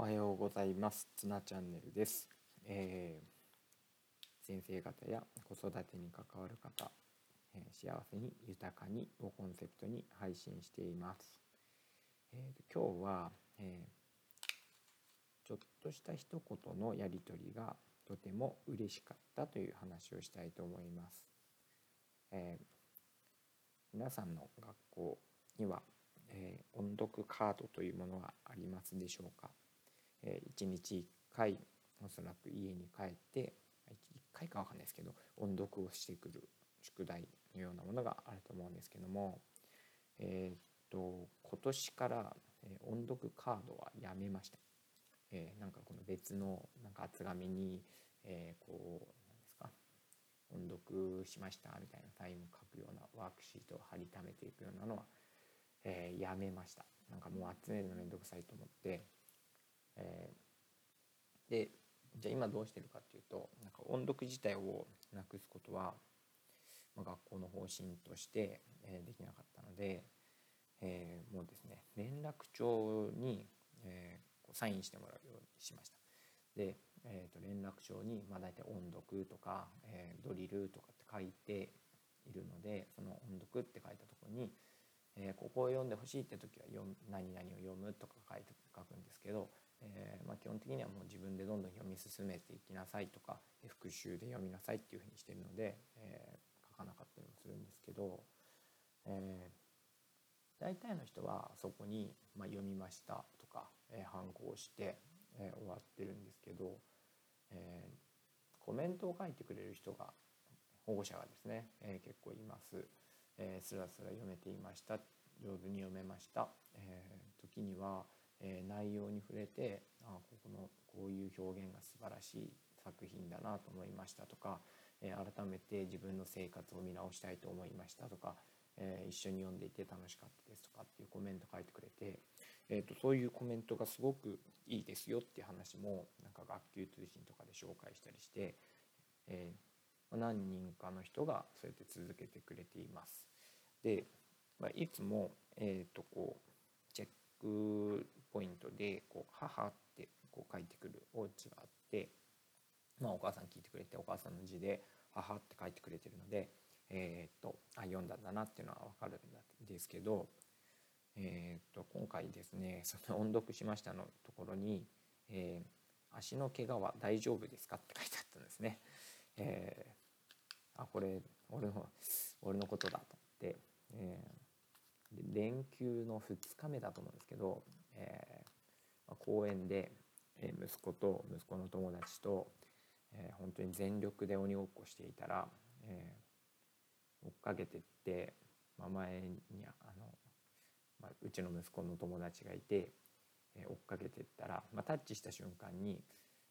おはようございます。つなチャンネルです、えー、先生方や子育てに関わる方、えー、幸せに豊かにをコンセプトに配信しています、えー、今日は、えちょっとした一言のやり取りがとても嬉しかったという話をしたいと思います、え皆さんの学校にはえ、音読カードというものはありますでしょうか？え、1日1回おそらく家に帰って1回か分かんないですけど音読をしてくる宿題のようなものがあると思うんですけどもえ、っと今年から、え、音読カードはやめました。えー、なんかこの別のなんか厚紙に、えー、こうなんですか音読しましたみたいなタイム書くようなワークシートを貼りためていくようなのは、えー、やめましたなんかもう集めるのめんどくさいと思ってえー、でじゃあ今どうしてるかっていうとなんか音読自体をなくすことは、まあ、学校の方針として、えー、できなかったので、えー、もうですね連絡帳に、えー、サインしてもらうようにしました。で、えー、と連絡帳に、まあ、大体音読とか、えー、ドリルとかって書いているのでその音読って書いたところに、えー、ここを読んでほしいって時は読何々を読むとか書いて書くんですけどえー、まあ、基本的にはもう自分でどんどん読み進めていきなさいとか復習で読みなさいっていうふうにしてるので、えー、書かなかったりもするんですけど、えー、大体の人はそこに、まあ、読みましたとか、えー、反抗して、え終わってるんですけど、えコメントを書いてくれる人が保護者がですね、え結構います。えー、スラスラ読めていました上手に読めました、えー、時にはえ、内容に触れてあここのこういう表現が素晴らしい作品だなと思いましたとか、え、改めて自分の生活を見直したいと思いましたとか、え、一緒に読んでいて楽しかったですとかっていうコメント書いてくれて、えーと、そういうコメントがすごくいいですよっていう話もなんか学級通信とかで紹介したりして、えー、何人かの人がそうやって続けてくれています。で、ま、いつも、えーとこうチェックポイントでこう母ってこう書いてくるお家があって、まあ、お母さん聞いてくれてお母さんの字で母って書いてくれてるので、えー、っとあ読んだんだなっていうのは分かるんですけど、えー、っと今回ですねその音読しましたのところに、えー、足の怪我は大丈夫ですかって書いてあったんですね。えー、あこれ俺の俺のことだと思って、えー、連休の2日目だと思うんですけど、えー、公園で、え息子と息子の友達と、えー、本当に全力で鬼ごっこしていたら、えー、追っかけてって、まあ、前にあの、まあ、うちの息子の友達がいて、えー、追っかけてったら、まあ、タッチした瞬間に、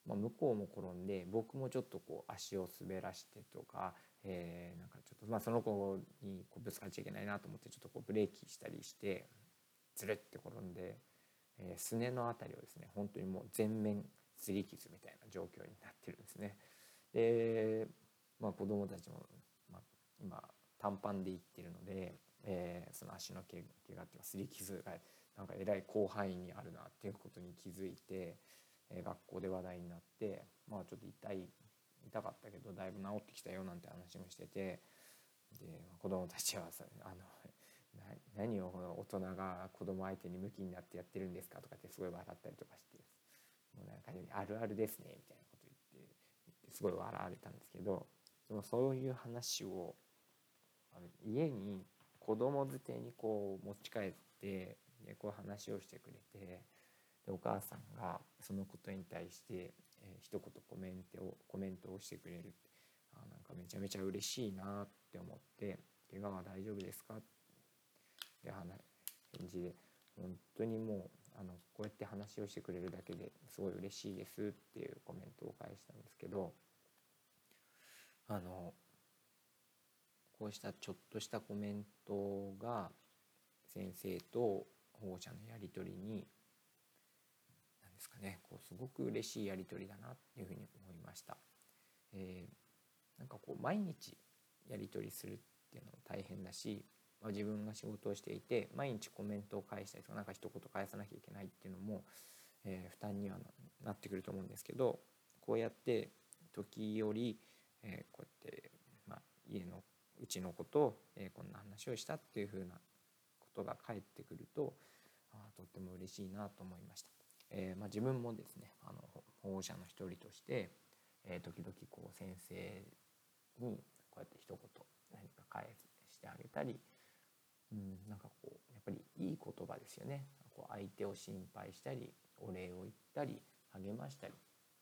まあ、向こうも転んで僕もちょっとこう足を滑らしてとか、えー、なんかちょっと、まあ、その子にこうぶつかっちゃいけないなと思ってちょっとこうブレーキしたりしてずるって転んで。え、すねの辺りをですね本当にもう全面擦り傷みたいな状況になってるんですね。で、まあ、子供たちも、まあ、今短パンで行ってるので、えー、その足のけ怪我っていうか擦り傷がなんかえらい広範囲にあるなっていうことに気づいて、えー、学校で話題になってまあちょっと痛い痛かったけどだいぶ治ってきたよなんて話もしててで子供たちはあの何を大人が子供相手にムキになってやってるんですかとかってすごい笑ったりとかしてもうなんかあるあるですねみたいなこと言ってすごい笑われたんですけどでもそういう話を家に子供づてにこう持ち帰ってでこう話をしてくれてでお母さんがそのことに対して、えー、一言コメントをコメントをしてくれるあなんかめちゃめちゃ嬉しいなって思って「怪我は大丈夫ですか?」ってって返事で本当にもうあのこうやって話をしてくれるだけですごい嬉しいですっていうコメントを返したんですけどあのこうしたちょっとしたコメントが先生と保護者のやり取りに何ですかねこうすごく嬉しいやり取りだなっていうふうに思いました。えー、なんかこう毎日やり取りするっていうのも大変だしまあ、自分が仕事をしていて毎日コメントを返したりとか何か一言返さなきゃいけないっていうのも、えー、負担にはなってくると思うんですけどこうやって時折、えー、こうやって、まあ、家のうちの子とを、えー、こんな話をしたっていうふうなことが返ってくるとあとっても嬉しいなと思いました。えーまあ、自分もですねあの保護者の一人として、えー、時々こう先生にこうやって一言何か返してあげたり、うん、なんかこうやっぱりいい言葉ですよねこう相手を心配したりお礼を言ったり励ましたり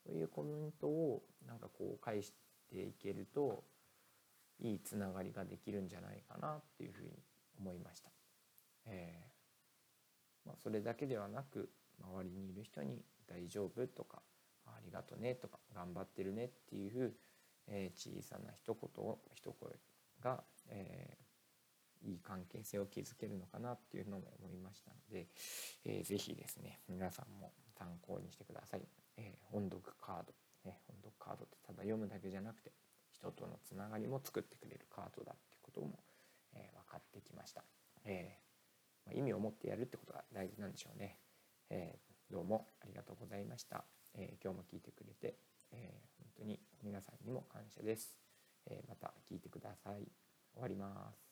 そういうコメントをなんかこう返していけるといいつながりができるんじゃないかなっていうふうに思いました。えーまあ、それだけではなく周りにいる人に「大丈夫?」とか「ありがとね」とか「頑張ってるね」っていう、えー、小さな一言を一声が、えー、いい関係性を築けるのかなっていうのも思いましたので、えー、ぜひですね皆さんも参考にしてください。えー、音読カード、ね、音読カードってただ読むだけじゃなくて人とのつながりも作ってくれるカードだってことも、えー、分かってきました。えーまあ、意味を持ってやるってことが大事なんでしょうね。え、どうもありがとうございました。え、今日も聞いてくれて、え、本当に皆さんにも感謝です。え、また聞いてください。終わります。